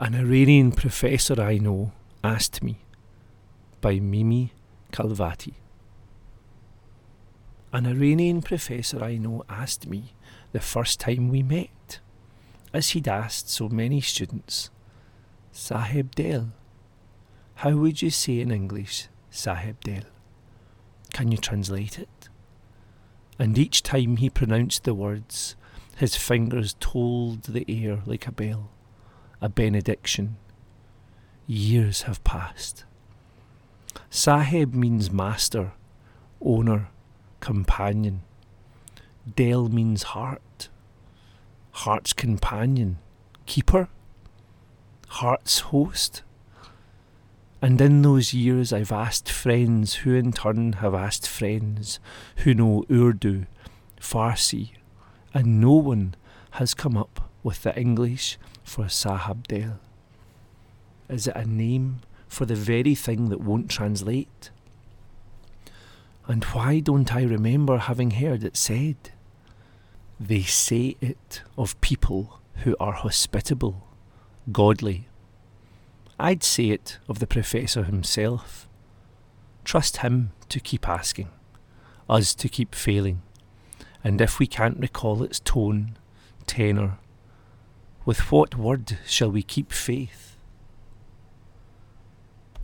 An Iranian professor I know asked me by Mimi Khalvati. An Iranian professor I know asked me the first time we met, as he'd asked so many students, Sahib Del, how would you say in English, Sahib Del? Can you translate it? And each time he pronounced the words, his fingers tolled the air like a bell, a benediction. Years have passed. Sahib means master, owner, companion. Del means heart, heart's companion, keeper, heart's host. And in those years, I've asked friends who in turn have asked friends who know Urdu, Farsi, and no one has come up with the English for Sahab. Is it a name for the very thing that won't translate? And why don't I remember having heard it said? They say it of people who are hospitable, godly. I'd say it of the Professor himself. Trust him to keep asking, us to keep failing, and if we can't recall its tone, tenor, with what word shall we keep faith?